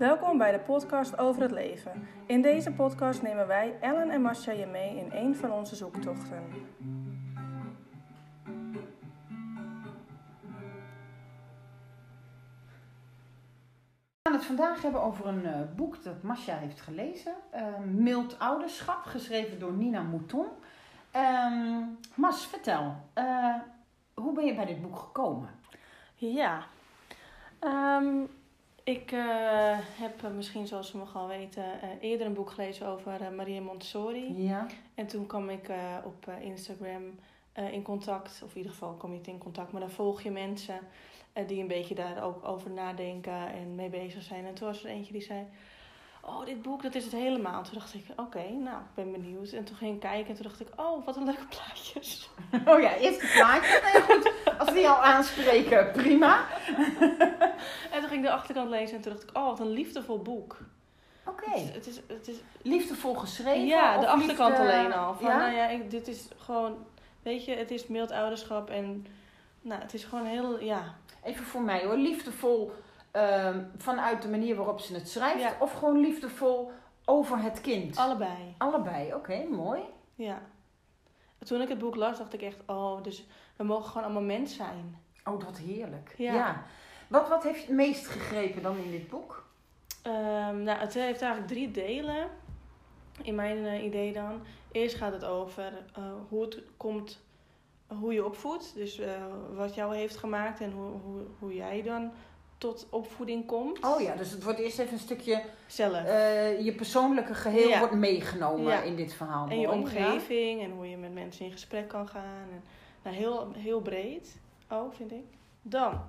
Welkom bij de podcast over het leven. In deze podcast nemen wij, Ellen en Masha, je mee in een van onze zoektochten. We gaan het vandaag hebben over een eh, boek dat Masha heeft gelezen. eh, Mild Ouderschap, geschreven door Nina Mouton. Ehm, Mas, vertel, eh, hoe ben je bij dit boek gekomen? Ja, Ehm, ik eh, heb eh, misschien zoals sommigen al weten eh, eerder een boek gelezen over eh, Maria Montessori. Ja. En toen kwam ik op Instagram in contact, of in ieder geval kom je niet in contact, maar dan volg je mensen die een beetje daar ook over nadenken en mee bezig zijn. En toen was er eentje die zei, oh dit boek dat is het helemaal. Toen dacht ik, oké, nou ik ben benieuwd. En toen ging ik kijken en toen dacht ik, oh wat een leuke plaatjes. Oh ja, eerst het plaatje. Nee, goed. Als die al aanspreken, prima. En toen ging ik de achterkant lezen en toen dacht ik, oh wat een liefdevol boek. Oké. Het, is, het, is, het is Liefdevol geschreven? Ja, de achterkant liefde- alleen al. Van, ja? Nou ja, ik, dit is gewoon, weet je, het is mild ouderschap en nou, het is gewoon heel, ja. Even voor mij hoor. Liefdevol ehm, vanuit de manier waarop ze het schrijft? Ja. Of gewoon liefdevol over het kind? Allebei, Allebei, oké, mooi. ja. Toen ik het boek las, dacht ik echt, oh, dus we mogen gewoon allemaal mens zijn. Oh, wat heerlijk. Ja. Wat, wat heeft je het meest gegrepen dan in dit boek? Ehm, nou, het heeft eigenlijk drie delen, in mijn eh, idee dan. Eerst gaat het over eh, hoe het komt, hoe je opvoedt. Dus eh, wat jou heeft gemaakt en hoe, hoe, hoe jij dan tot opvoeding komt. Oh ja, dus het wordt eerst even een stukje... Zelf. je persoonlijke geheel Ja. wordt meegenomen Ja. in dit verhaal. En je omgeving en hoe je met mensen in gesprek kan gaan. En, nou, heel, heel breed ook, vind ik. Dan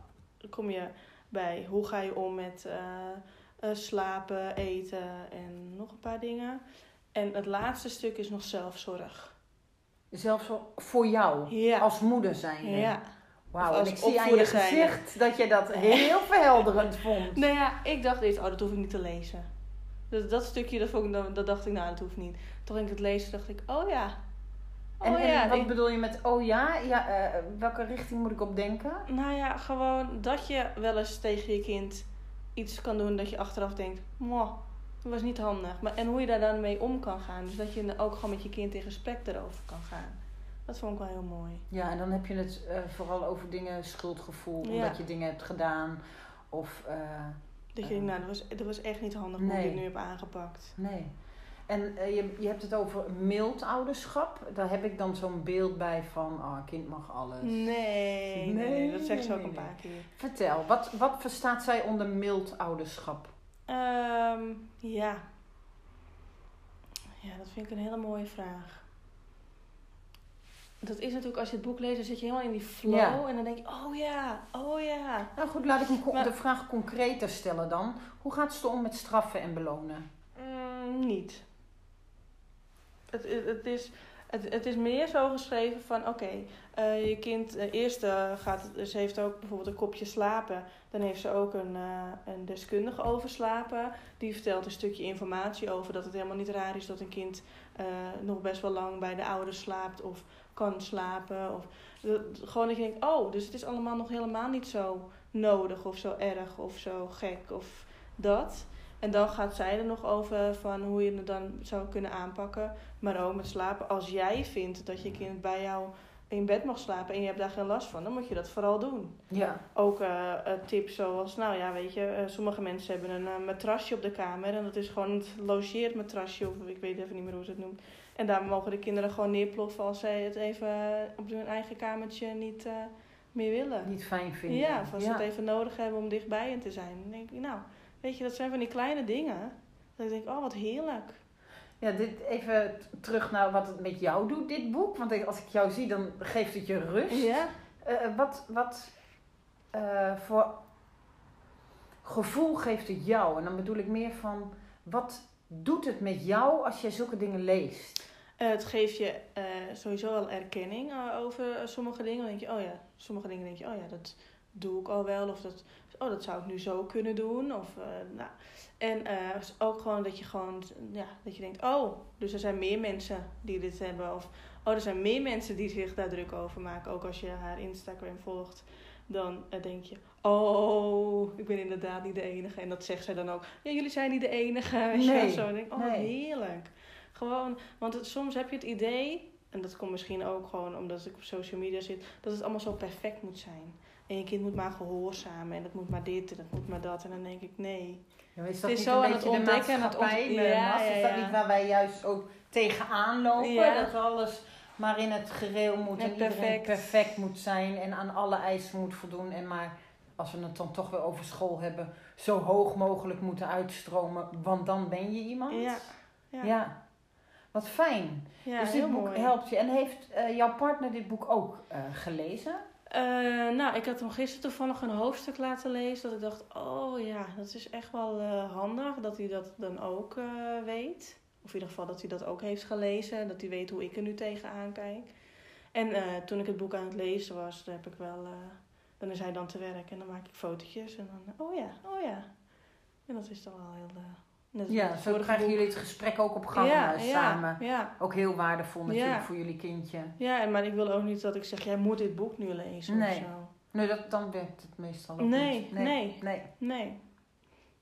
kom je bij hoe ga je om met eh, eh, slapen, eten en nog een paar dingen. En het laatste stuk is nog zelfzorg. wel voor jou, Ja. als moeder zijn. ja. Wauw, en ik zie aan je gezicht dat je dat heel verhelderend vond. Nou ja, ik dacht eerst, oh, dat hoef ik niet te lezen. Dat, dat stukje, dat, vond ik, dat dacht ik, nou, dat hoeft niet. Toen ging ik het lezen, dacht ik, oh ja. Oh En, en ja, wat bedoel je met, oh ja, ja eh, welke richting moet ik op denken? Nou ja, gewoon dat je wel eens tegen je kind iets kan doen dat je achteraf denkt, "Mwah, dat was niet handig. Maar, en hoe je daar dan mee om kan gaan. Dus dat je ook gewoon met je kind in gesprek erover kan gaan. Dat vond ik wel heel mooi. Ja, en dan heb je het eh, vooral over dingen, schuldgevoel, Ja. omdat je dingen hebt gedaan. Of, eh, Dat je denkt, nou, dat was, dat was echt niet handig hoe Nee. ik dit nu heb aangepakt. nee. En eh, je, je hebt het over mild ouderschap. Daar heb ik dan zo'n beeld bij van, oh, een kind mag alles. Nee, nee, dat zegt ze nee, ook een paar keer. Vertel, wat, wat verstaat zij onder mild ouderschap? Ehm, ja. Ja, dat vind ik een hele mooie vraag. Dat is natuurlijk, als je het boek leest, dan zit je helemaal in die flow. Ja. En dan denk je, oh ja, oh ja. Nou goed, laat ik hem Maar- de vraag concreter stellen dan. Hoe gaat ze om met straffen en belonen? Mm, niet. Het, het, is, het, het is meer zo geschreven van, oké, eh, je kind, eh, eerst gaat ze heeft ook bijvoorbeeld een kopje slapen. Dan heeft ze ook een, eh, een deskundige over slapen. Die vertelt een stukje informatie over dat het helemaal niet raar is dat een kind nog best wel lang bij de ouders slaapt of kan slapen. Of, gewoon dat je denkt, oh, dus het is allemaal nog helemaal niet zo nodig of zo erg of zo gek of dat. En dan gaat zij er nog over van hoe je het dan zou kunnen aanpakken. Maar ook met slapen. Als jij vindt dat je kind bij jou in bed mag slapen en je hebt daar geen last van, dan moet je dat vooral doen. Ja. Ook eh, tips zoals, nou ja, weet je, eh, sommige mensen hebben een matrasje op de kamer. En dat is gewoon het logeermatrasje, of ik weet even niet meer hoe ze het noemt. En daar mogen de kinderen gewoon neerploffen als zij het even op hun eigen kamertje niet meer willen. Niet fijn vinden. Ja, of als ze het even nodig hebben om dichtbij hen te zijn. Dan denk ik, nou, weet je, dat zijn van die kleine dingen. Dat ik denk, oh, wat heerlijk. Ja, dit even terug naar wat het met jou doet, dit boek. Want als ik jou zie, dan geeft het je rust. Ja? Eh, wat wat eh, voor gevoel geeft het jou? En dan bedoel ik meer van, wat doet het met jou als jij zulke dingen leest? Eh, het geeft je eh, sowieso wel erkenning eh, over eh, sommige dingen. Dan denk je, oh ja, sommige dingen denk je, oh ja, dat doe ik al wel. Of dat, oh, dat zou ik nu zo kunnen doen. Of, eh, nou. En eh, is ook gewoon dat je gewoon, ja, dat je denkt, oh, dus er zijn meer mensen die dit hebben. Of, oh, er zijn meer mensen die zich daar druk over maken. Ook als je haar Instagram volgt. dan eh, denk je, oh, ik ben inderdaad niet de enige. En dat zegt zij dan ook, ja, jullie zijn niet de enige. Nee, zo. En ik denk, oh, nee. heerlijk. Gewoon, want het, soms heb je het idee, en dat komt misschien ook gewoon omdat ik op social media zit, dat het allemaal zo perfect moet zijn. En je kind moet maar gehoorzamen en het moet maar dit en het moet maar dat. En dan denk ik, nee. Ja, is Het dat is niet zo aan het ontdekken en het maatschappij, ont- de Ja, ja, Is dat niet waar wij juist ook tegenaan lopen? Dat alles maar in het gereel moet en perfect. perfect moet zijn en aan alle eisen moet voldoen. En maar als we het dan toch weer over school hebben, zo hoog mogelijk moeten uitstromen, want dan ben je iemand. Ja, Ja. ja. Wat fijn. Ja, dus dit boek mooi. helpt je. En heeft eh, jouw partner dit boek ook eh, gelezen? Eh, nou, ik had hem gisteren toevallig een hoofdstuk laten lezen. Dat ik dacht, oh ja, dat is echt wel eh, handig dat hij dat dan ook eh, weet. Of in ieder geval dat hij dat ook heeft gelezen. Dat hij weet hoe ik er nu tegenaan kijk. En toen ik het boek aan het lezen was, dan heb ik wel... dan is hij dan te werk en dan maak ik fotootjes. En dan, oh ja, oh ja. En dat is dan wel heel... Ja, zo krijgen boek. jullie het gesprek ook op gang ja, eh, ja, samen. Ja, Ook heel waardevol natuurlijk voor jullie kindje. ja, en maar ik wil ook niet dat ik zeg, jij moet dit boek nu lezen Nee. of zo. Nee, dat, dan werkt het meestal ook Nee, niet. nee. nee. Nee.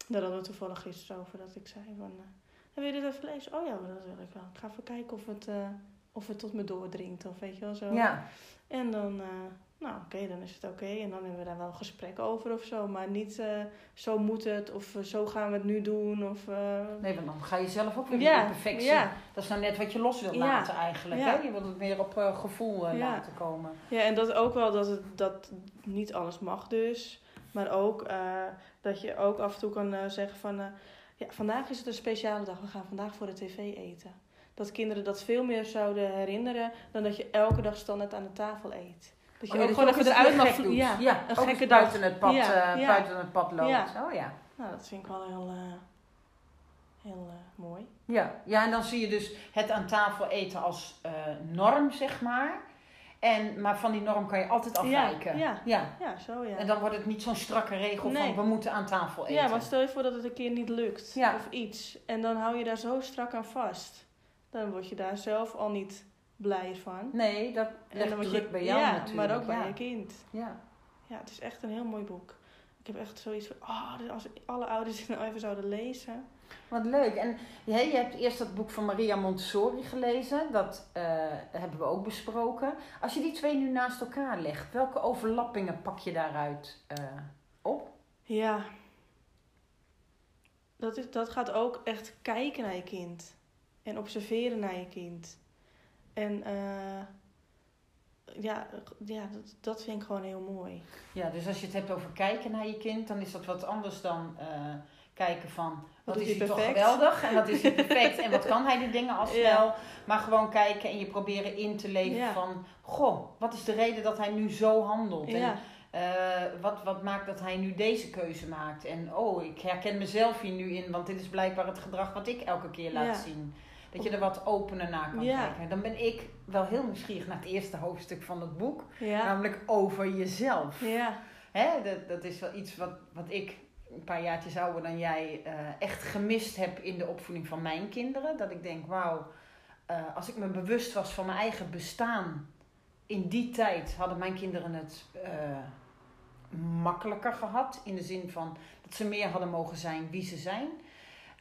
Daar hadden we toevallig gisteren over dat ik zei van... eh, wil je dit even lezen? Oh ja, dat wil ik wel. Ik ga even kijken of het, eh, of het tot me doordringt of weet je wel zo. Ja, En dan, nou oké, dan is het oké. En dan hebben we daar wel een gesprek over of zo. Maar niet eh, zo moet het of eh, zo gaan we het nu doen. Of, eh, nee, want dan ga je zelf ook weer ja, in perfectie. ja, Dat is nou net wat je los wil Ja. laten eigenlijk. Ja. Hè? Je wilt het meer op gevoel Ja. laten komen. ja, en dat ook wel dat, het, dat niet alles mag dus. Maar ook dat je ook af en toe kan zeggen van... ja, vandaag is het een speciale dag. We gaan vandaag voor de tv eten. Dat kinderen dat veel meer zouden herinneren... dan dat je elke dag standaard aan de tafel eet. Dat je Oh ook gewoon even eruit mag... Ja, ja een ook gekke dag. buiten het pad, Ja, eh, ja. buiten het pad loopt. Oh ja. nou dat vind ik wel heel, eh, heel eh, mooi. Ja. ja, en dan zie je dus het aan tafel eten als norm, zeg maar. En, maar van die norm kan je altijd afwijken. ja. ja. Ja, zo ja. En dan wordt het niet zo'n strakke regel Nee. van we moeten aan tafel eten. Ja, maar stel je voor dat het een keer niet lukt. Of iets. En dan hou je daar zo strak aan vast. Dan word je daar zelf al niet blij van. Nee, dat legt druk je, bij jou ja, natuurlijk. maar ook bij je kind. Ja. Ja, het is echt een heel mooi boek. Ik heb echt zoiets van, oh, als alle ouders dit nou even zouden lezen. Wat leuk. En ja, je hebt eerst dat boek van Maria Montessori gelezen. Dat eh, hebben we ook besproken. Als je die twee nu naast elkaar legt, welke overlappingen pak je daaruit eh, op? Ja. Dat, is, dat gaat ook echt kijken naar je kind. En observeren naar je kind. En eh, ja, ja dat, dat vind ik gewoon heel mooi. Ja, dus als je het hebt over kijken naar je kind, dan is dat wat anders dan eh, kijken van wat, is hij toch geweldig en wat is hij perfect en wat kan hij die dingen al Ja. snel. Maar gewoon kijken en je proberen in te leven Ja. van, goh, wat is de reden dat hij nu zo handelt? En Eh, wat, wat maakt dat hij nu deze keuze maakt? En oh, ik herken mezelf hier nu in, want dit is blijkbaar het gedrag wat ik elke keer laat Ja. zien. Dat je er wat opener naar kan Ja. kijken. Dan ben ik wel heel nieuwsgierig naar het eerste hoofdstuk van het boek, ja, namelijk over jezelf. ja, Hè, dat, dat is wel iets wat, wat ik een paar jaartjes ouder dan jij eh, echt gemist heb in de opvoeding van mijn kinderen. Dat ik denk, wauw, eh, als ik me bewust was van mijn eigen bestaan in die tijd, hadden mijn kinderen het eh, makkelijker gehad. In de zin van dat ze meer hadden mogen zijn wie ze zijn.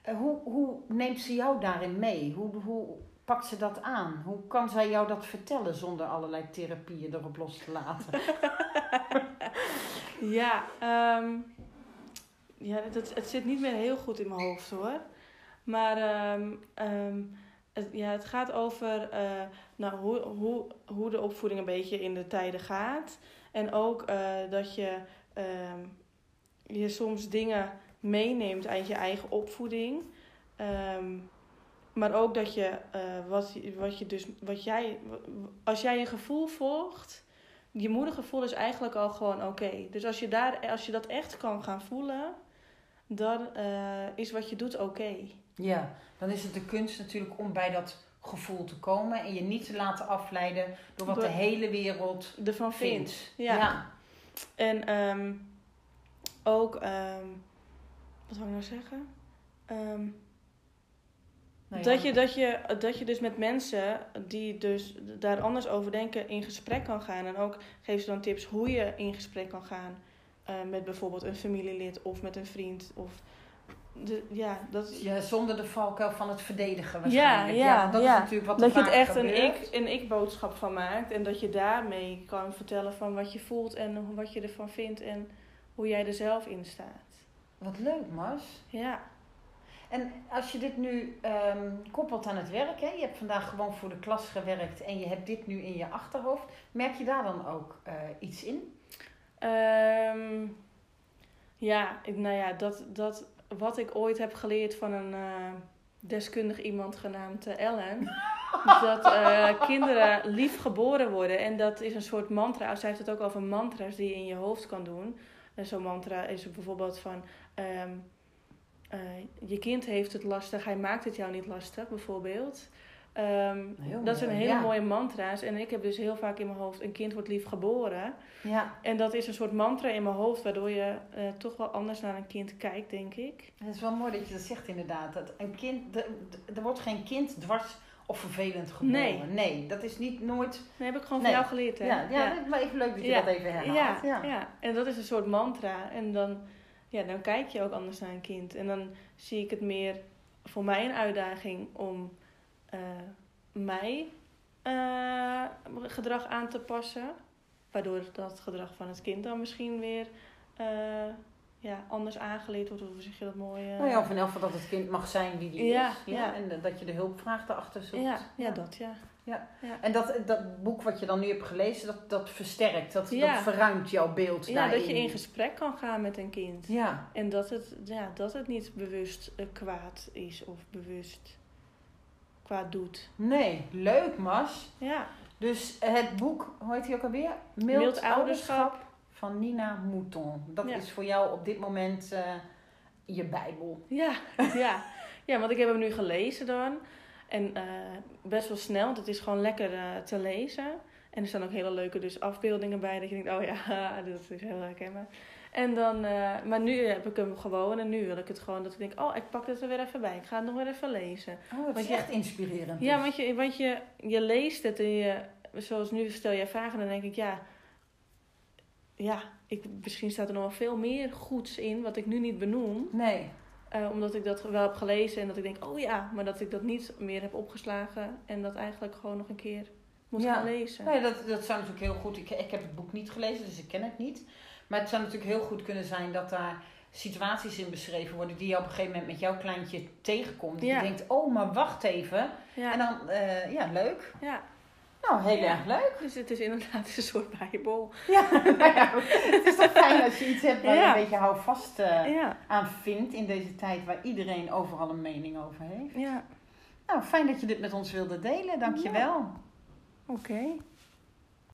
Eh, hoe, hoe neemt ze jou daarin mee? Hoe, hoe pakt ze dat aan? Hoe kan zij jou dat vertellen zonder allerlei therapieën erop los te laten? ja. ehm, ja het, het zit niet meer heel goed in mijn hoofd hoor. Maar ehm, ehm, het, ja, het gaat over eh, nou, hoe, hoe, hoe de opvoeding een beetje in de tijden gaat. En ook eh, dat je, je soms dingen meeneemt uit je eigen opvoeding. Ehm, maar ook dat je, eh, wat, wat je dus, wat jij, als jij je gevoel volgt, je moedergevoel is eigenlijk al gewoon oké. Dus als je, daar, als je dat echt kan gaan voelen, dan eh, is wat je doet oké. Ja, dan is het de kunst natuurlijk om bij dat gevoel te komen en je niet te laten afleiden door wat Door- de hele wereld Ervan vindt. vindt. Ja. ja. En ehm, ook, ehm, wat wil ik nou zeggen? Ehm, Nou ja. Dat, je, dat, je, dat je dus met mensen die dus daar anders over denken in gesprek kan gaan. En ook geef ze dan tips hoe je in gesprek kan gaan. eh, met bijvoorbeeld een familielid of met een vriend. Of de, ja, dat, Ja, zonder de valkuil van het verdedigen Ja, waarschijnlijk. ja, dat ja. is natuurlijk wat dat je het echt een ik, een ik-boodschap van maakt. En dat je daarmee kan vertellen van wat je voelt en wat je ervan vindt. En hoe jij er zelf in staat. Wat leuk, Mars. Ja. En als je dit nu ehm, koppelt aan het werk, hè? je hebt vandaag gewoon voor de klas gewerkt en je hebt dit nu in je achterhoofd, merk je daar dan ook eh, iets in? Ehm, ja, ik- nou ja, dat, dat wat ik ooit heb geleerd van een eh, deskundig iemand genaamd eh, Ellen. dat eh, kinderen lief geboren worden. En dat is een soort mantra. Zij heeft het ook over mantra's die je in je hoofd kan doen. En zo'n mantra is bijvoorbeeld van... ehm, eh, je kind heeft het lastig, hij maakt het jou niet lastig, bijvoorbeeld. Ehm, dat zijn hele ja. mooie mantra's. En ik heb dus heel vaak in mijn hoofd... een kind wordt lief geboren. Ja, En dat is een soort mantra in mijn hoofd, waardoor je eh, toch wel anders naar een kind kijkt, denk ik. het is wel mooi dat je dat zegt inderdaad. Dat een kind, er, er wordt geen kind dwars of vervelend geboren. Nee. dat is niet nooit... Dat heb ik gewoon Nee. van jou geleerd, hè? Ja, ja, maar even leuk dat je Ja. dat even herhaalt. ja, Ja. ja. en dat is een soort mantra. En dan, ja, dan kijk je ook anders naar een kind. En dan zie ik het meer voor mij een uitdaging om eh, mij eh, gedrag aan te passen. Waardoor dat gedrag van het kind dan misschien weer eh, ja, anders aangeleerd wordt. Of hoe zeg je dat mooi? eh? Nou ja, of in elk geval dat het kind mag zijn wie die Ja, is. Ja, ja. En eh, dat je de hulpvraag erachter zoekt. ja, ja, dat ja. En dat, dat boek wat je dan nu hebt gelezen, dat, dat versterkt, dat, Ja. dat verruimt jouw beeld Ja, daarin. dat je in gesprek kan gaan met een kind. Ja, En dat het, ja, dat het niet bewust eh, kwaad is of bewust kwaad doet. nee, leuk Mas. Ja, Dus het boek, hoe heet hij ook alweer? Mild, Mild, ouderschap. Van Nina Mouton. Dat Ja. is voor jou op dit moment eh, je bijbel. Ja, ja. ja, want ik heb hem nu gelezen dan. En eh, best wel snel, want het is gewoon lekker eh, te lezen. En er staan ook hele leuke dus afbeeldingen bij. Dat je denkt, oh ja, dat is heel herkenbaar. En dan, maar nu heb ik hem gewoon. En nu wil ik het gewoon dat ik denk, oh, ik pak het er weer even bij. Ik ga het nog weer even lezen. Oh, dat Want is je- echt inspirerend. Ja, dus. want je, want je, je leest het en je, zoals nu stel jij vragen, en dan denk ik, ja, ja ik, misschien staat er nog wel veel meer goeds in wat ik nu niet benoem. Nee, Eh, omdat ik dat wel heb gelezen en dat ik denk, oh ja, maar dat ik dat niet meer heb opgeslagen en dat eigenlijk gewoon nog een keer moet Ja. gaan lezen. nee dat, dat zou natuurlijk heel goed... Ik, ik heb het boek niet gelezen, dus ik ken het niet. Maar het zou natuurlijk heel goed kunnen zijn dat daar situaties in beschreven worden... die je op een gegeven moment met jouw kleintje tegenkomt. Ja. je denkt, oh, maar wacht even. Ja, En dan, eh, ja, leuk. ja, Nou, heel erg leuk. dus het is inderdaad een soort bijbel. Ja, nou ja, het is toch fijn als je iets hebt waar je een beetje houvast Ja, aan vindt in deze tijd waar iedereen overal een mening over heeft. ja, Nou, fijn dat je dit met ons wilde delen. Dankjewel. oké.